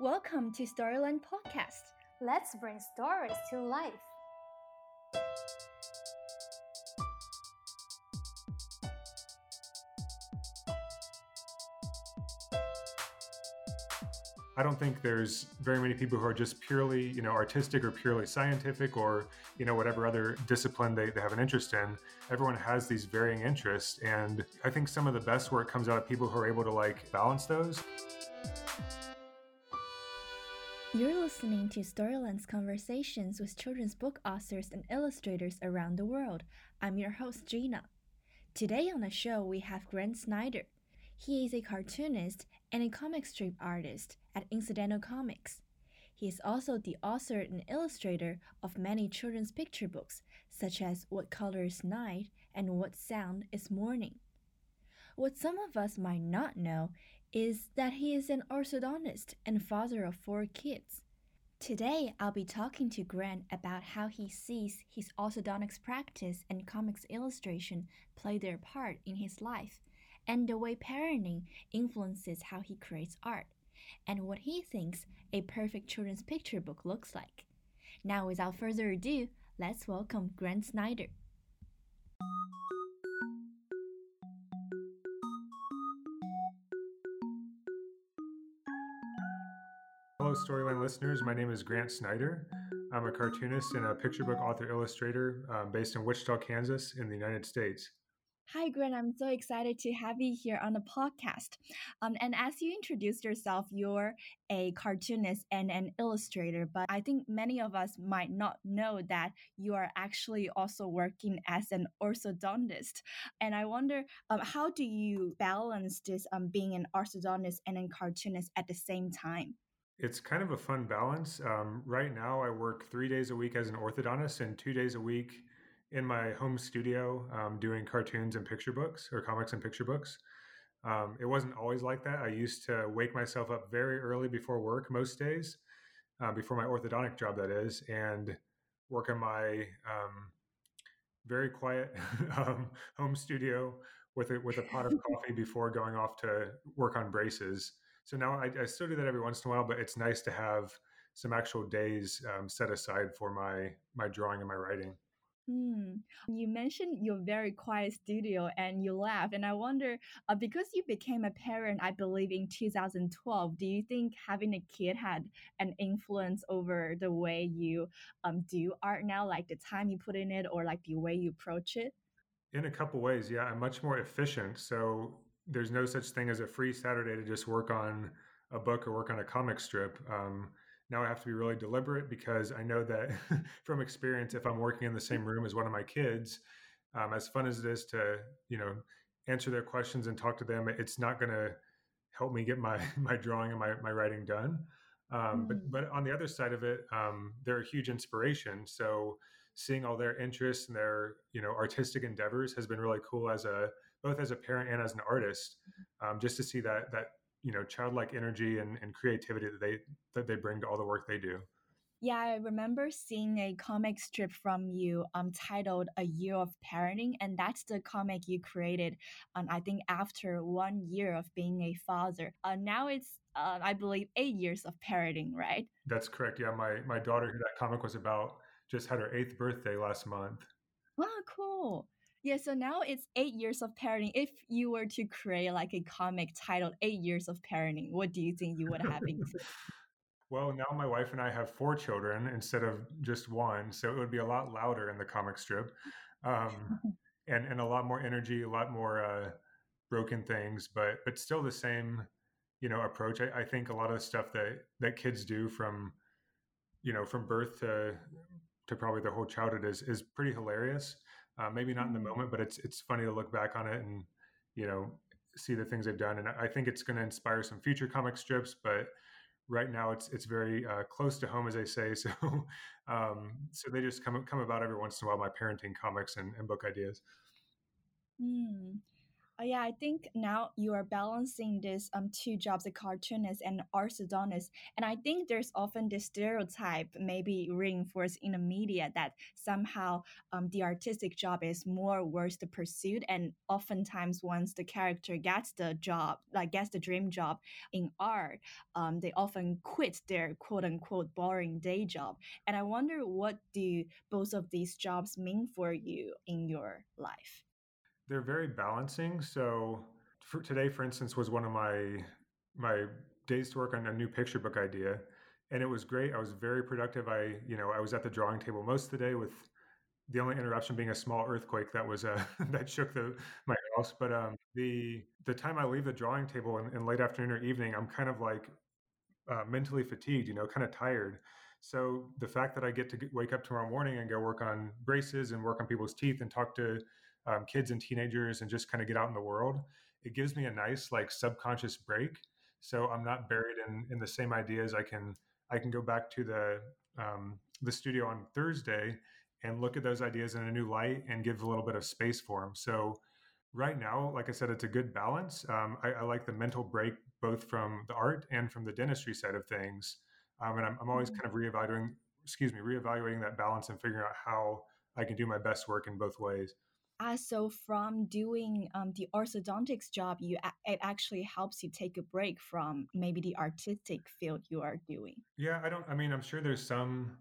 Welcome to Storyland Podcast. Let's bring stories to life. I don't think there's very many people who are just purely, you know, artistic or purely scientific or, you know, whatever other discipline they, they have an interest in. Everyone has these varying interests. And I think some of the best work comes out of people who are able to like balance those. You're listening to Storyland's conversations with children's book authors and illustrators around the world. I'm your host, Gina. Today on the show, we have Grant Snider. He is a cartoonist and a comic strip artist at Incidental Comics. He is also the author and illustrator of many children's picture books, such as What Color is Night and What Sound is Morning. What some of us might not know is that he is an orthodontist and father of four kids. Today, I'll be talking to Grant about how he sees his orthodontics practice and comics illustration play their part in his life, and the way parenting influences how he creates art, and what he thinks a perfect children's picture book looks like. Now, without further ado, let's welcome Grant Snider. Hello, Storyland listeners. My name is Grant Snider. I'm a cartoonist and a picture book author illustrator um, based in Wichita, Kansas, in the United States. Hi, Grant. I'm so excited to have you here on the podcast. Um, and as you introduced yourself, you're a cartoonist and an illustrator, but I think many of us might not know that you are actually also working as an orthodontist. And I wonder, um, how do you balance this um, being an orthodontist and a cartoonist at the same time? It's kind of a fun balance. Um, right now, I work three days a week as an orthodontist and two days a week in my home studio um, doing cartoons and picture books or comics and picture books. Um, it wasn't always like that. I used to wake myself up very early before work most days, uh, before my orthodontic job, that is, and work on my um, very quiet um, home studio with a, with a pot of coffee before going off to work on braces. So now I, I, still do that every once in a while, but it's nice to have some actual days um, set aside for my my drawing and my writing. Hmm. You mentioned your very quiet studio and you laughed. And I wonder, uh, because you became a parent, I believe, in 2012, do you think having a kid had an influence over the way you um, do art now, like the time you put in it or like the way you approach it? In a couple ways, yeah. I'm much more efficient. So there's no such thing as a free Saturday to just work on a book or work on a comic strip. Um, now I have to be really deliberate because I know that from experience, if I'm working in the same room as one of my kids, um, as fun as it is to, you know, answer their questions and talk to them, it's not going to help me get my my drawing and my my writing done. Um, mm. But but on the other side of it, um, they're a huge inspiration. So seeing all their interests and their you know artistic endeavors has been really cool as a both as a parent and as an artist. Um, just to see that that you know childlike energy and, and creativity that they that they bring to all the work they do yeah, I remember seeing a comic strip from you um, titled A Year of Parenting, and that's the comic you created, um, I think, after one year of being a father. Uh, now it's, uh, I believe, eight years of parenting, right? That's correct. Yeah, my, my daughter, who that comic was about, just had her eighth birthday last month. Wow, cool. Yeah, so now it's eight years of parenting. If you were to create like a comic titled Eight Years of Parenting, what do you think you would have included? well, now my wife and I have four children instead of just one. So it would be a lot louder in the comic strip. Um, and, and a lot more energy, a lot more uh, broken things, but but still the same, you know, approach. I, I think a lot of the stuff that that kids do from, you know, from birth to to probably their whole childhood is is pretty hilarious. Uh, maybe not in the mm. moment, but it's it's funny to look back on it and you know see the things they've done. And I think it's going to inspire some future comic strips. But right now, it's it's very uh, close to home, as they say. So um, so they just come come about every once in a while. My parenting comics and, and book ideas. Mm. Uh, yeah, I think now you are balancing this um two jobs, a cartoonist and orthodontist, and I think there's often this stereotype, maybe reinforced in the media, that somehow um the artistic job is more worth the pursuit, and oftentimes once the character gets the job, like gets the dream job in art, um they often quit their quote unquote boring day job, and I wonder what do both of these jobs mean for you in your life. They're very balancing. So for today, for instance, was one of my my days to work on a new picture book idea, and it was great. I was very productive. I you know I was at the drawing table most of the day with the only interruption being a small earthquake that was uh, that shook the my house. But um, the the time I leave the drawing table in, in late afternoon or evening, I'm kind of like uh, mentally fatigued, you know, kind of tired. So the fact that I get to wake up tomorrow morning and go work on braces and work on people's teeth and talk to um, kids and teenagers and just kind of get out in the world, it gives me a nice like subconscious break. So I'm not buried in in the same ideas. I can I can go back to the um, the studio on Thursday and look at those ideas in a new light and give a little bit of space for them. So right now, like I said, it's a good balance. Um, I, I, like the mental break both from the art and from the dentistry side of things. Um, and I'm, I'm always mm-hmm. kind of reevaluating, excuse me, reevaluating that balance and figuring out how I can do my best work in both ways. So from doing um, the orthodontics job, you it actually helps you take a break from maybe the artistic field you are doing. Yeah, I don't. I mean, I'm sure there's some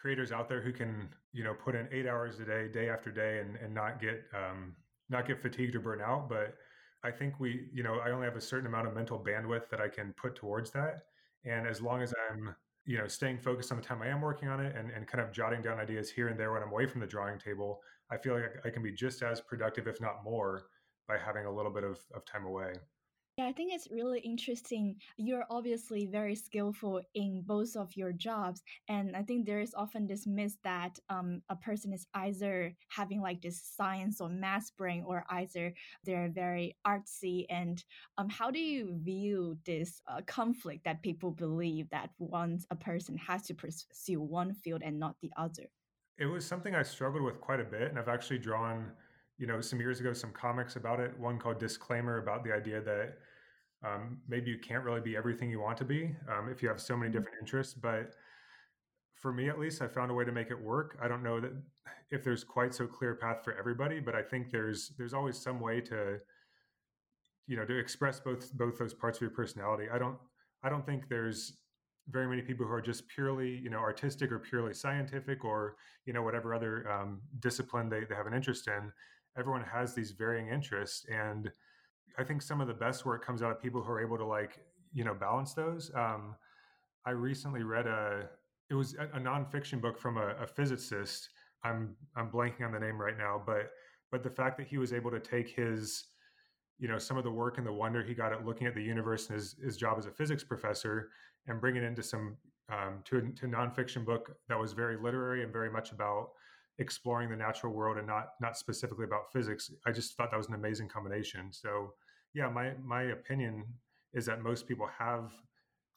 creators out there who can you know put in eight hours a day, day after day, and and not get um, not get fatigued or burn out. But I think we, you know, I only have a certain amount of mental bandwidth that I can put towards that. And as long as I'm, you know, staying focused on the time I am working on it and, and kind of jotting down ideas here and there when I'm away from the drawing table, I feel like I can be just as productive, if not more, by having a little bit of, of time away. Yeah, I think it's really interesting. You're obviously very skillful in both of your jobs. And I think there is often this myth that um, a person is either having like this science or math brain, or either they're very artsy. And um, how do you view this uh, conflict that people believe that once a person has to pursue one field and not the other? It was something I struggled with quite a bit. And I've actually drawn you know, some years ago, some comics about it. One called Disclaimer about the idea that um, maybe you can't really be everything you want to be um, if you have so many mm-hmm. different interests. But for me, at least, I found a way to make it work. I don't know that if there's quite so clear path for everybody, but I think there's there's always some way to you know to express both both those parts of your personality. I don't I don't think there's very many people who are just purely you know artistic or purely scientific or you know whatever other um, discipline they, they have an interest in everyone has these varying interests and i think some of the best work comes out of people who are able to like you know balance those um, i recently read a it was a, a nonfiction book from a, a physicist i'm i'm blanking on the name right now but but the fact that he was able to take his you know some of the work and the wonder he got at looking at the universe and his, his job as a physics professor and bring it into some um, to, to nonfiction book that was very literary and very much about exploring the natural world and not not specifically about physics. I just thought that was an amazing combination. So yeah, my my opinion is that most people have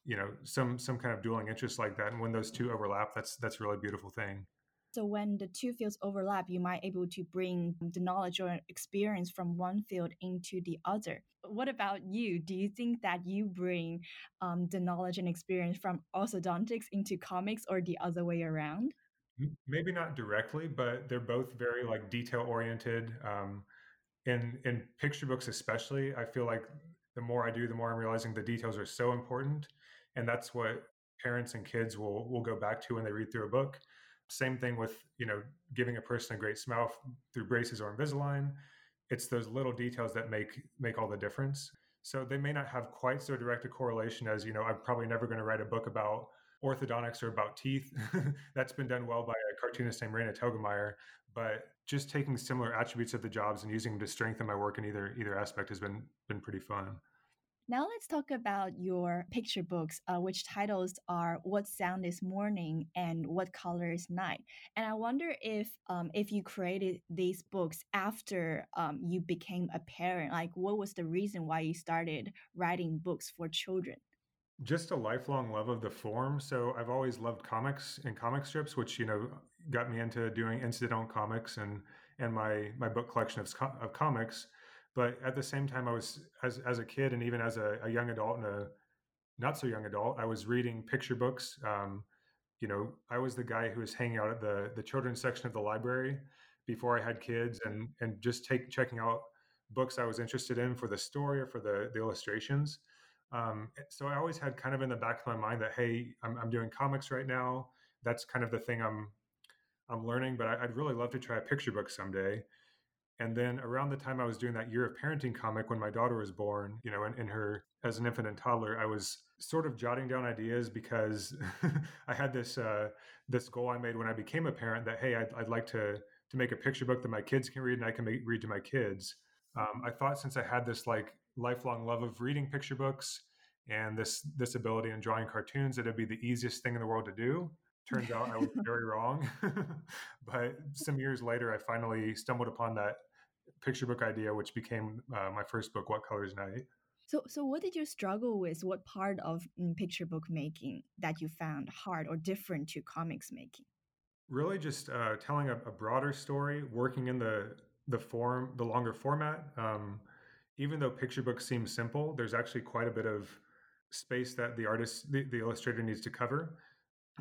you know some some kind of dueling interest like that, and when those two overlap, that's that's a really beautiful thing. So when the two fields overlap, you might able to bring the knowledge or experience from one field into the other. What about you? Do you think that you bring um, the knowledge and experience from orthodontics into comics or the other way around? Maybe not directly, but they're both very like detail oriented. Um, in in picture books, especially, I feel like the more I do, the more I'm realizing the details are so important, and that's what parents and kids will will go back to when they read through a book. Same thing with you know giving a person a great smile through braces or Invisalign. It's those little details that make make all the difference. So they may not have quite so direct a correlation as you know. I'm probably never going to write a book about orthodontics or about teeth. That's been done well by a cartoonist named Raina Telgemeier. But just taking similar attributes of the jobs and using them to strengthen my work in either either aspect has been been pretty fun. Now let's talk about your picture books, uh, which titles are "What Sound Is Morning" and "What Color Is Night." And I wonder if um, if you created these books after um, you became a parent, like what was the reason why you started writing books for children? Just a lifelong love of the form. So I've always loved comics and comic strips, which you know got me into doing incidental comics and and my my book collection of of comics. But at the same time, I was as as a kid and even as a, a young adult and a not so young adult, I was reading picture books. Um, you know, I was the guy who was hanging out at the the children's section of the library before I had kids, and and just take checking out books I was interested in for the story or for the the illustrations. Um, so I always had kind of in the back of my mind that hey, I'm, I'm doing comics right now. That's kind of the thing I'm I'm learning, but I, would really love to try a picture book someday. And then around the time I was doing that year of parenting comic when my daughter was born, you know, in, in her as an infant and toddler, I was sort of jotting down ideas because I had this uh, this goal I made when I became a parent that hey, I'd, I'd like to to make a picture book that my kids can read and I can make, read to my kids. Um, I thought since I had this like lifelong love of reading picture books and this this ability in drawing cartoons, that it'd be the easiest thing in the world to do. Turns out I was very wrong. but some years later, I finally stumbled upon that picture book idea, which became uh, my first book, What Colors Night. So, so what did you struggle with? What part of mm, picture book making that you found hard or different to comics making? Really, just uh, telling a, a, broader story, working in the the form, the longer format. Um, even though picture books seem simple, there's actually quite a bit of space that the artist, the, the illustrator, needs to cover.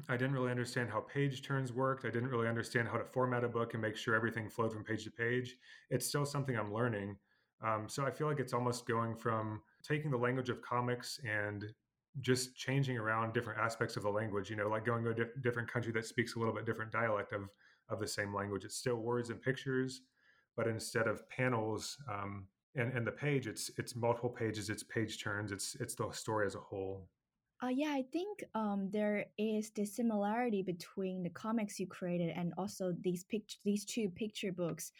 I didn't really understand how page turns worked. I didn't really understand how to format a book and make sure everything flowed from page to page. It's still something I'm learning. Um, so I feel like it's almost going from taking the language of comics and just changing around different aspects of the language. You know, like going to a diff- different country that speaks a little bit different dialect of of the same language. It's still words and pictures, but instead of panels um, and and the page, it's it's multiple pages. It's page turns. It's it's the story as a whole. Uh, yeah, I think um, there is the similarity between the comics you created and also these pict- these two picture books.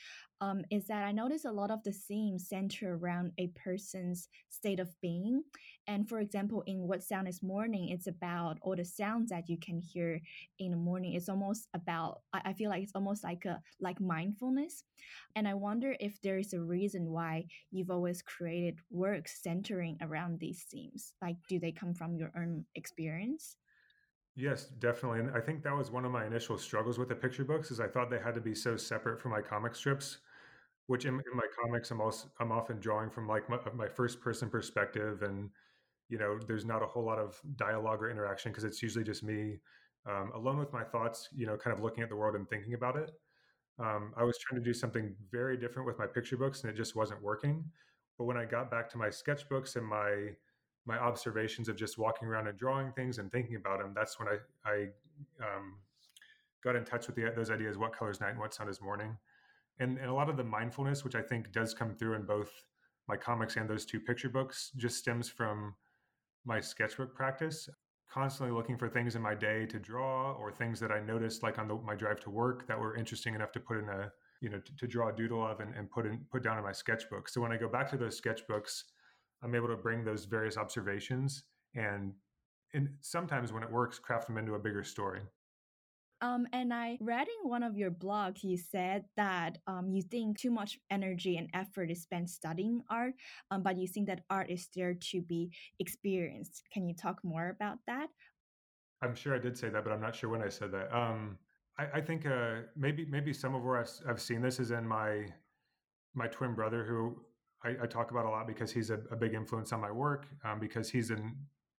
Um, is that I notice a lot of the themes center around a person's state of being. And for example, in What Sound is Morning, it's about all the sounds that you can hear in the morning. It's almost about I, feel like it's almost like a like mindfulness. And I wonder if there is a reason why you've always created works centering around these themes. Like, do they come from your own experience? Yes, definitely. And I think that was one of my initial struggles with the picture books is I thought they had to be so separate from my comic strips, which in, in my comics I'm also I'm often drawing from like my, my first person perspective and you know there's not a whole lot of dialogue or interaction because it's usually just me um, alone with my thoughts, you know, kind of looking at the world and thinking about it. Um, I was trying to do something very different with my picture books and it just wasn't working. But when I got back to my sketchbooks and my my observations of just walking around and drawing things and thinking about them, that's when I, I um, got in touch with the, those ideas, what colors night and what sound is morning. And, and a lot of the mindfulness, which I think does come through in both my comics and those two picture books, just stems from my sketchbook practice. Constantly looking for things in my day to draw or things that I noticed, like on the, my drive to work, that were interesting enough to put in a, you know, to, to draw a doodle of and, and put in, put down in my sketchbook. So when I go back to those sketchbooks, I'm able to bring those various observations and and sometimes when it works, craft them into a bigger story. Um, and I read in one of your blogs, you said that um, you think too much energy and effort is spent studying art, um, but you think that art is there to be experienced. Can you talk more about that? I'm sure I did say that, but I'm not sure when I said that. Um, I, I, think uh, maybe maybe some of where I've, I've seen this is in my my twin brother who I, I, talk about a lot because he's a, a big influence on my work um, because he's an,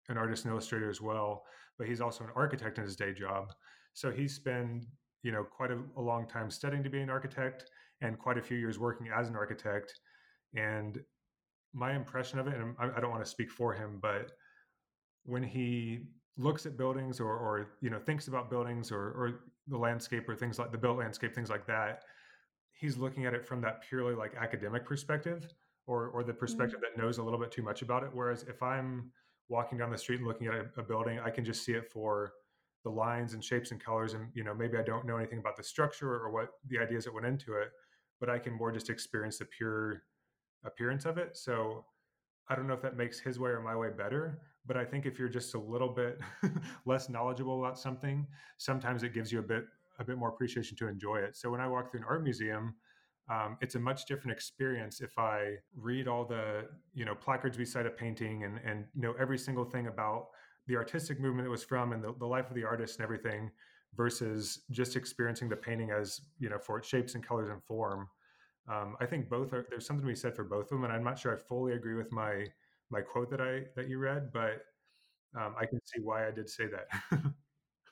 an artist and illustrator as well, but he's also an architect in his day job. So he's spent you know quite a, a long time studying to be an architect and quite a few years working as an architect. And my impression of it, and I, I don't want to speak for him, but when he looks at buildings or, or you know thinks about buildings or, or the landscape or things like the built landscape, things like that, he's looking at it from that purely like academic perspective or or the mm-hmm. perspective mm-hmm. that knows a little bit too much about it. Whereas if I'm walking down the street and looking at a, a, building, I can just see it for the lines and shapes and colors, and you know maybe I don't know anything about the structure or what the ideas that went into it, but I can more just experience the pure appearance of it. So I don't know if that makes his way or my way better, but I think if you're just a little bit less knowledgeable about something, sometimes it gives you a bit a bit more appreciation to enjoy it. So when I walk through an art museum, um, it's a much different experience if I read all the you know placards beside a painting and and know every single thing about the artistic movement it was from and the, the life of the artist and everything versus just experiencing the painting as you know for its shapes and colors and form Um, I think both are. There's something to be said for both of them, and I'm not sure I fully agree with my my quote that I that you read, but um, I can see why I did say that.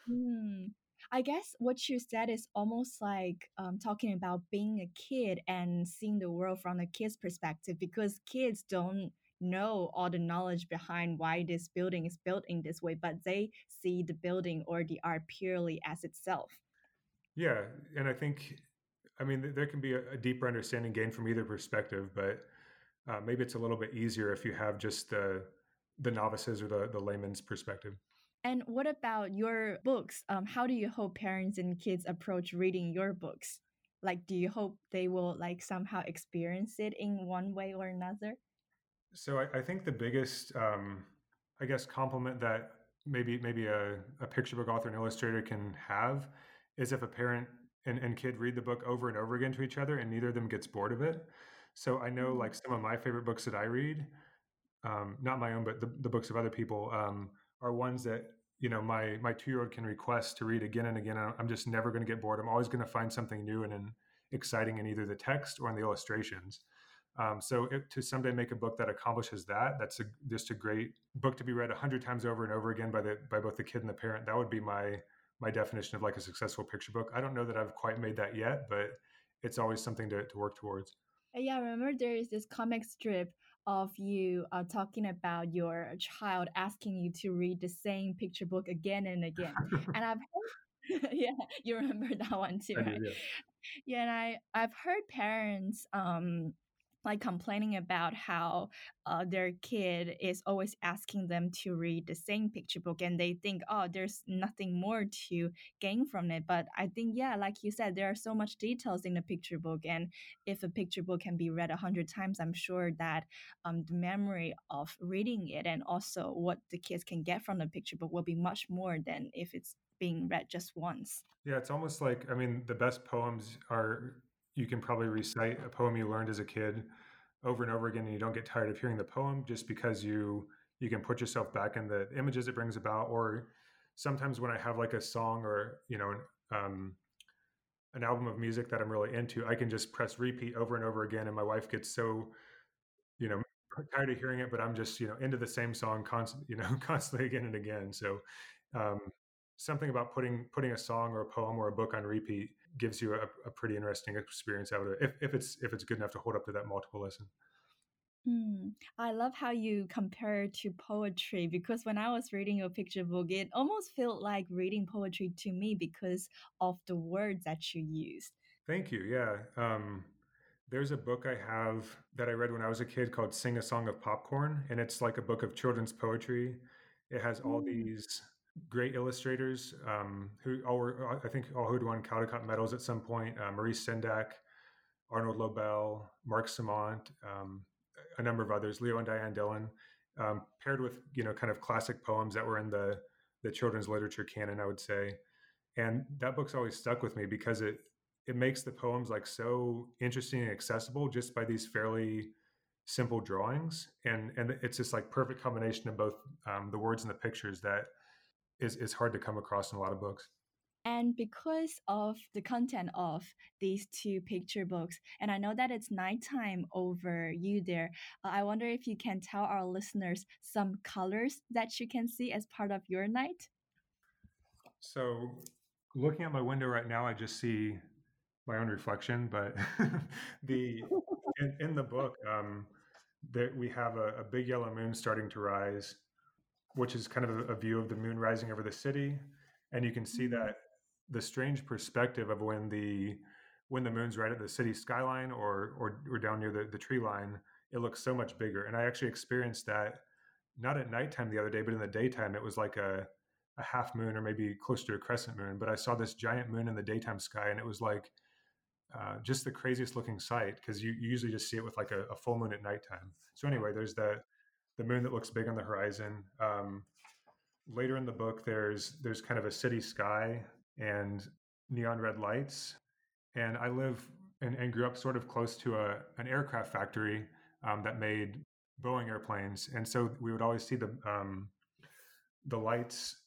Hmm. I guess what you said is almost like um, talking about being a kid and seeing the world from a kid's perspective because kids don't know all the knowledge behind why this building is built in this way, but they see the building or the art purely as itself. Yeah, and I think, I mean, there can be a, a deeper understanding gained from either perspective, but uh, maybe it's a little bit easier if you have just the the novices or the the layman's perspective. And what about your books? Um, how do you hope parents and kids approach reading your books? Like, do you hope they will like somehow experience it in one way or another? So I, I think the biggest, um, I guess, compliment that maybe maybe a, a picture book author and illustrator can have is if a parent and, and kid read the book over and over again to each other and neither of them gets bored of it. So I know Mm. like some of my favorite books that I read, um, not my own, but the, the books of other people, um, are ones that you know my my two year old can request to read again and again. I'm just never going to get bored. I'm always going to find something new and, and exciting in either the text or in the illustrations. Um, so if, to someday make a book that accomplishes that, that's a, just a great book to be read a hundred times over and over again by the by both the kid and the parent. That would be my my definition of like a successful picture book. I don't know that I've quite made that yet, but it's always something to, to work towards. Uh, Yeah, I remember there is this comic strip of you uh, talking about your child asking you to read the same picture book again and again. And I've heard, yeah, you remember that one too, right? yeah. Yeah, and I I've heard parents um like complaining about how uh, their kid is always asking them to read the same picture book and they think oh there's nothing more to gain from it. But i think yeah like you said there are so much details in the picture book and if a picture book can be read a hundred times i'm sure that um, the memory of reading it and also what the kids can get from the picture book will be much more than if it's being read just once. Yeah, it's almost like I mean, the best poems are you can probably recite a poem you learned as a kid over and over again, and you don't get tired of hearing the poem just because you you can put yourself back in the images it brings about. Or sometimes when I have like a song or you know um, an album of music that I'm really into, I can just press repeat over and over again, and my wife gets so you know tired of hearing it, but I'm just you know into the same song constant you know constantly again and again. So um, something about putting putting a song or a poem or a book on repeat gives you a, a pretty interesting experience out of it if, if it's if it's good enough to hold up to that multiple listen. Mm, I love how you compare it to poetry because when I was reading your picture book, it almost felt like reading poetry to me because of the words that you used. Thank you. Yeah. Um, there's a book I have that I read when I was a kid called Sing a Song of Popcorn, and it's like a book of children's poetry. It has all Mm, these great illustrators um, who all were, I think, all who'd won Caldecott medals at some point. Uh, Maurice Sendak, Arnold Lobel, Marc Simont, um, a number of others, Leo and Diane Dillon, um, paired with you know kind of classic poems that were in the the children's literature canon, I would say. And that book's always stuck with me because it it makes the poems like so interesting and accessible just by these fairly simple drawings, and and it's this like perfect combination of both um, the words and the pictures that is is hard to come across in a lot of books. And because of the content of these two picture books, and I know that it's nighttime over you there, uh, I wonder if you can tell our listeners some colors that you can see as part of your night. So, looking at my window right now, I just see my own reflection. But the in, in the book, um, that we have a, a big yellow moon starting to rise, which is kind of a, a view of the moon rising over the city, and you can see Mm, that the strange perspective of when the when the moon's right at the city skyline or or, or down near the, the tree line, it looks so much bigger. And I actually experienced that not at nighttime the other day, but in the daytime, it was like a a half moon or maybe close to a crescent moon. But I saw this giant moon in the daytime sky, and it was like uh, just the craziest looking sight because you, you usually just see it with like a, a full moon at nighttime. So anyway, there's the the moon that looks big on the horizon. Um, later in the book, there's there's kind of a city sky and neon red lights, and I live and, and grew up sort of close to a an aircraft factory um, that made Boeing airplanes, and so we would always see the um, the lights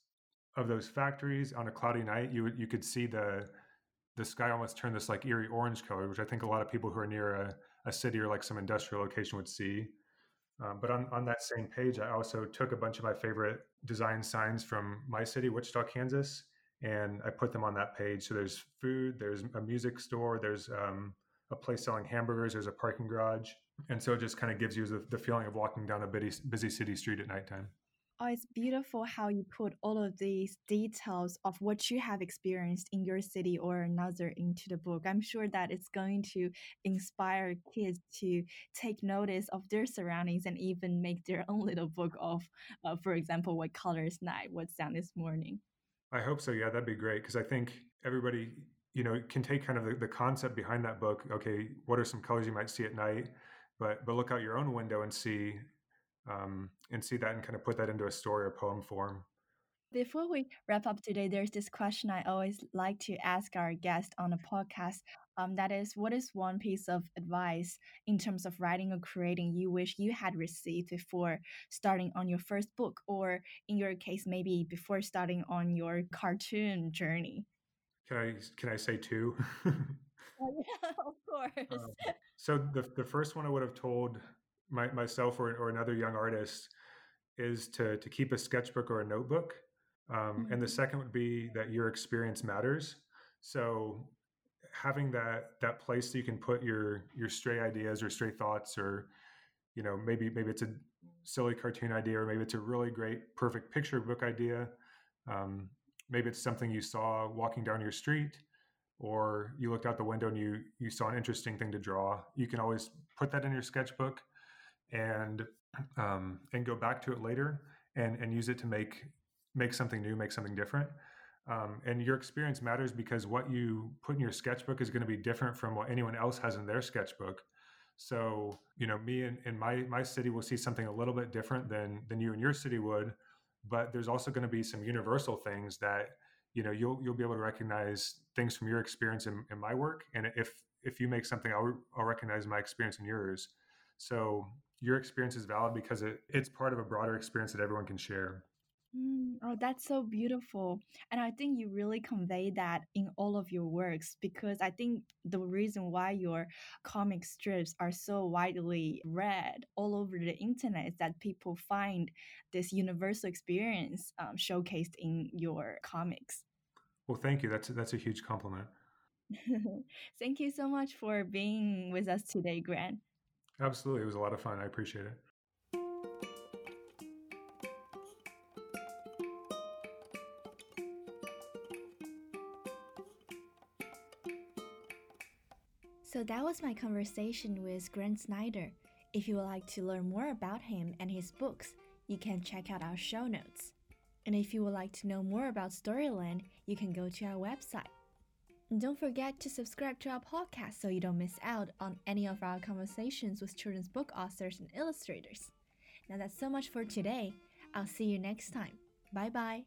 of those factories on a cloudy night. You you could see the the sky almost turned this like eerie orange color, which I think a lot of people who are near a, a city or like some industrial location would see. Um, but on, on that same page, I also took a bunch of my favorite design signs from my city, Wichita, Kansas, and I put them on that page. So there's food, there's a music store, there's um, a place selling hamburgers, there's a parking garage. And so it just kind of gives you the, the feeling of walking down a busy, busy city street at nighttime. Oh, it's beautiful how you put all of these details of what you have experienced in your city or another into the book. I'm sure that it's going to inspire kids to take notice of their surroundings and even make their own little book of, uh, for example, what colors night, what sound is morning. I hope so. Yeah, that'd be great because I think everybody, you know, can take kind of the, the concept behind that book. Okay, what are some colors you might see at night? But but look out your own window and see um, and see that and kind of put that into a story or poem form. Before we wrap up today, there's this question I always like to ask our guest on a podcast. Um, that is, what is one piece of advice in terms of writing or creating you wish you had received before starting on your first book, or in your case, maybe before starting on your cartoon journey? Can I can I say two? oh, yeah, of course. Um, so the the first one I would have told my, myself or, or another young artist is to to keep a sketchbook or a notebook um, mm-hmm. and the mm-hmm. second would be that your experience matters so having that that place that you can put your your stray ideas or stray thoughts or you know maybe maybe it's a silly cartoon idea or maybe it's a really great perfect picture book idea um, maybe it's something you saw walking down your street or you looked out the window and you you saw an interesting thing to draw you can always put that in your sketchbook and um, and go back to it later and and use it to make make something new, make something different. Um, and your experience matters because what you put in your sketchbook is going to be different from what anyone else has in their sketchbook. So, you know, me in, in my my city will see something a little bit different than than you in your city would, but there's also going to be some universal things that you know you'll you'll be able to recognize things from your experience in, in my work, and if if you make something, I'll I'll recognize my experience in yours. So your experience is valid because it, it's part of a broader experience that everyone can share. Mm, oh, that's so beautiful. And I think you really convey that in all of your works because I think the reason why your comic strips are so widely read all over the internet is that people find this universal experience um, showcased in your comics. Well, thank you. That's that's a huge compliment. thank you so much for being with us today, Grant. Absolutely. It was a lot of fun. I appreciate it. So that was my conversation with Grant Snider. If you would like to learn more about him and his books, you can check out our show notes. And if you would like to know more about Storyland, you can go to our website don't forget to subscribe to our podcast so you don't miss out on any of our conversations with children's book authors and illustrators. Now that's so much for today. I'll see you next time. Bye bye.